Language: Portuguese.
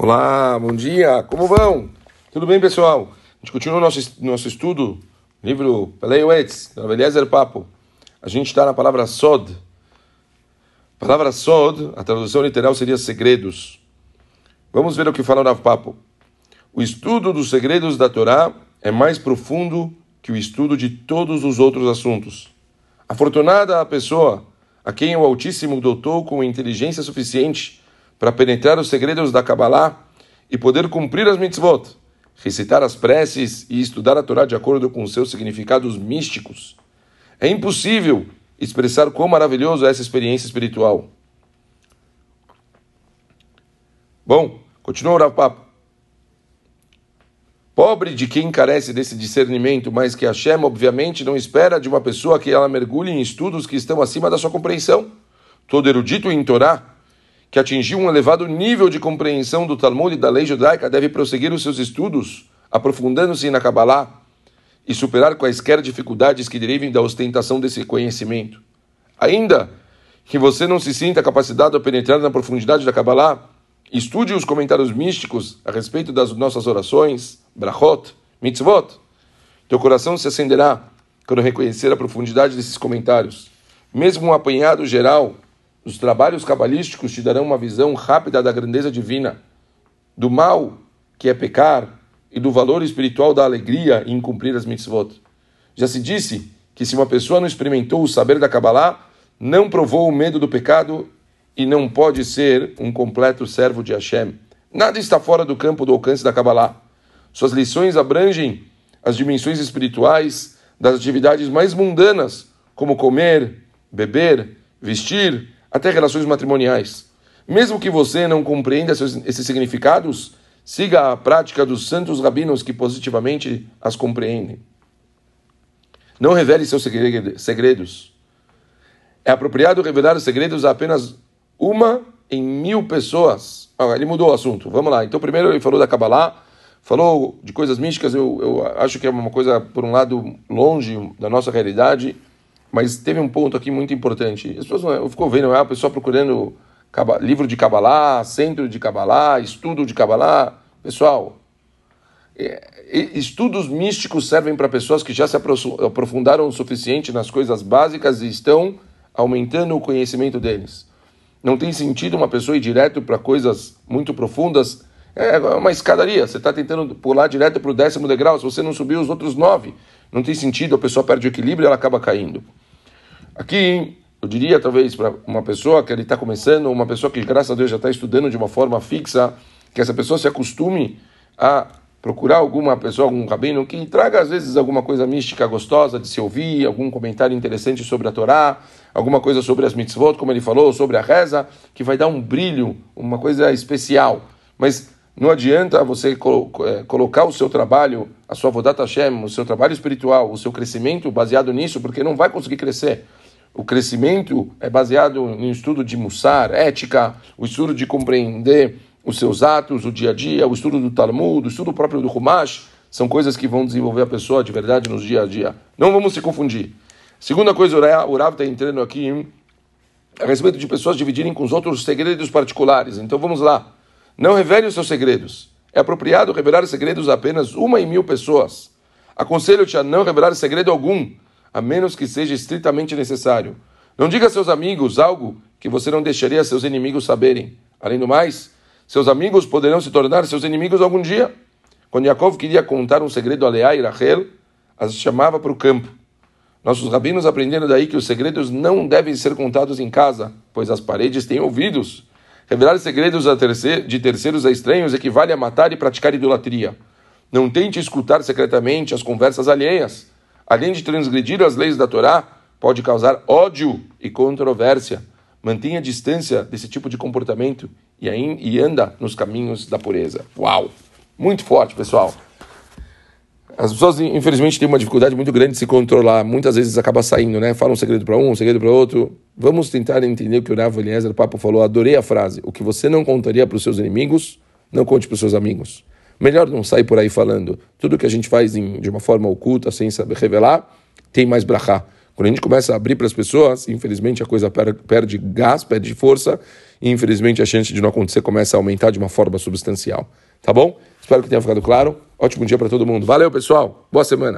Olá, bom dia, como vão? Tudo bem, pessoal? A gente continua o nosso, nosso estudo, livro Peleu Etz, da Eliezer Papo. A gente está na palavra Sod. A palavra Sod, a tradução literal seria segredos. Vamos ver o que fala o Rav Papo. O estudo dos segredos da Torá é mais profundo que o estudo de todos os outros assuntos. Afortunada a pessoa a quem o Altíssimo dotou com inteligência suficiente para penetrar os segredos da Kabbalah e poder cumprir as mitzvot, recitar as preces e estudar a Torá de acordo com seus significados místicos. É impossível expressar quão maravilhoso é essa experiência espiritual. Bom, continua o Rav. Pobre de quem carece desse discernimento, mas que Hashem, obviamente, não espera de uma pessoa que ela mergulhe em estudos que estão acima da sua compreensão. Todo erudito em Torá que atingiu um elevado nível de compreensão do Talmud e da lei judaica deve prosseguir os seus estudos, aprofundando-se na Kabbalah e superar quaisquer dificuldades que derivem da ostentação desse conhecimento. Ainda que você não se sinta capacitado a penetrar na profundidade da Kabbalah, estude os comentários místicos a respeito das nossas orações, brachot, mitzvot. Teu coração se acenderá quando reconhecer a profundidade desses comentários. Mesmo um apanhado geral os trabalhos cabalísticos te darão uma visão rápida da grandeza divina, do mal que é pecar e do valor espiritual da alegria em cumprir as mitzvot. Já se disse que se uma pessoa não experimentou o saber da Kabbalah, não provou o medo do pecado e não pode ser um completo servo de Hashem. Nada está fora do campo do alcance da Kabbalah. Suas lições abrangem as dimensões espirituais das atividades mais mundanas, como comer, beber, vestir, até relações matrimoniais. Mesmo que você não compreenda esses significados, siga a prática dos santos rabinos que positivamente as compreendem. Não revele seus segredos. É apropriado revelar os segredos a apenas uma em mil pessoas. Ah, ele mudou o assunto. Vamos lá. Então, primeiro ele falou da Kabbalah, falou de coisas místicas. Eu, eu acho que é uma coisa, por um lado, longe da nossa realidade. Mas teve um ponto aqui muito importante. As pessoas eu fico vendo, é a pessoa procurando livro de Kabbalah, centro de Kabbalah, estudo de Kabbalah. Pessoal, é, estudos místicos servem para pessoas que já se aprofundaram o suficiente nas coisas básicas e estão aumentando o conhecimento deles. Não tem sentido uma pessoa ir direto para coisas muito profundas. É uma escadaria. Você está tentando pular direto para o décimo degrau. Se você não subir os outros nove, não tem sentido. A pessoa perde o equilíbrio e ela acaba caindo. Aqui, eu diria talvez para uma pessoa que ele está começando, uma pessoa que graças a Deus já está estudando de uma forma fixa, que essa pessoa se acostume a procurar alguma pessoa, algum rabino que traga às vezes alguma coisa mística gostosa de se ouvir, algum comentário interessante sobre a Torá, alguma coisa sobre as mitzvot, como ele falou, sobre a reza, que vai dar um brilho, uma coisa especial. Mas não adianta você é, colocar o seu trabalho, a sua Vodat Hashem, o seu trabalho espiritual, o seu crescimento baseado nisso, porque não vai conseguir crescer. O crescimento é baseado no estudo de Mussar, ética, o estudo de compreender os seus atos, o dia a dia, o estudo do Talmud, o estudo próprio do Humash, são coisas que vão desenvolver a pessoa de verdade nos dia a dia. Não vamos se confundir. Segunda coisa, o Rav está entrando aqui a respeito de pessoas dividirem com os outros segredos particulares. Então vamos lá. Não revele os seus segredos. É apropriado revelar segredos a apenas uma em mil pessoas. Aconselho-te a não revelar segredo algum a menos que seja estritamente necessário. Não diga a seus amigos algo que você não deixaria seus inimigos saberem. Além do mais, seus amigos poderão se tornar seus inimigos algum dia. Quando Yaakov queria contar um segredo a Leá e Rachel, as chamava para o campo. Nossos rabinos aprenderam daí que os segredos não devem ser contados em casa, pois as paredes têm ouvidos. Revelar segredos de terceiros a estranhos equivale a matar e praticar idolatria. Não tente escutar secretamente as conversas alheias além de transgredir as leis da Torá, pode causar ódio e controvérsia. Mantenha distância desse tipo de comportamento e, aí, e anda nos caminhos da pureza. Uau! Muito forte, pessoal. As pessoas, infelizmente, têm uma dificuldade muito grande de se controlar. Muitas vezes acaba saindo, né? Fala um segredo para um, um segredo para outro. Vamos tentar entender o que o Rav Eliezer, Papo, falou. Adorei a frase. O que você não contaria para os seus inimigos, não conte para os seus amigos. Melhor não sair por aí falando. Tudo que a gente faz em, de uma forma oculta, sem saber revelar, tem mais brachá. Quando a gente começa a abrir para as pessoas, infelizmente a coisa perde gás, perde força, e infelizmente a chance de não acontecer começa a aumentar de uma forma substancial. Tá bom? Espero que tenha ficado claro. Ótimo dia para todo mundo. Valeu, pessoal. Boa semana.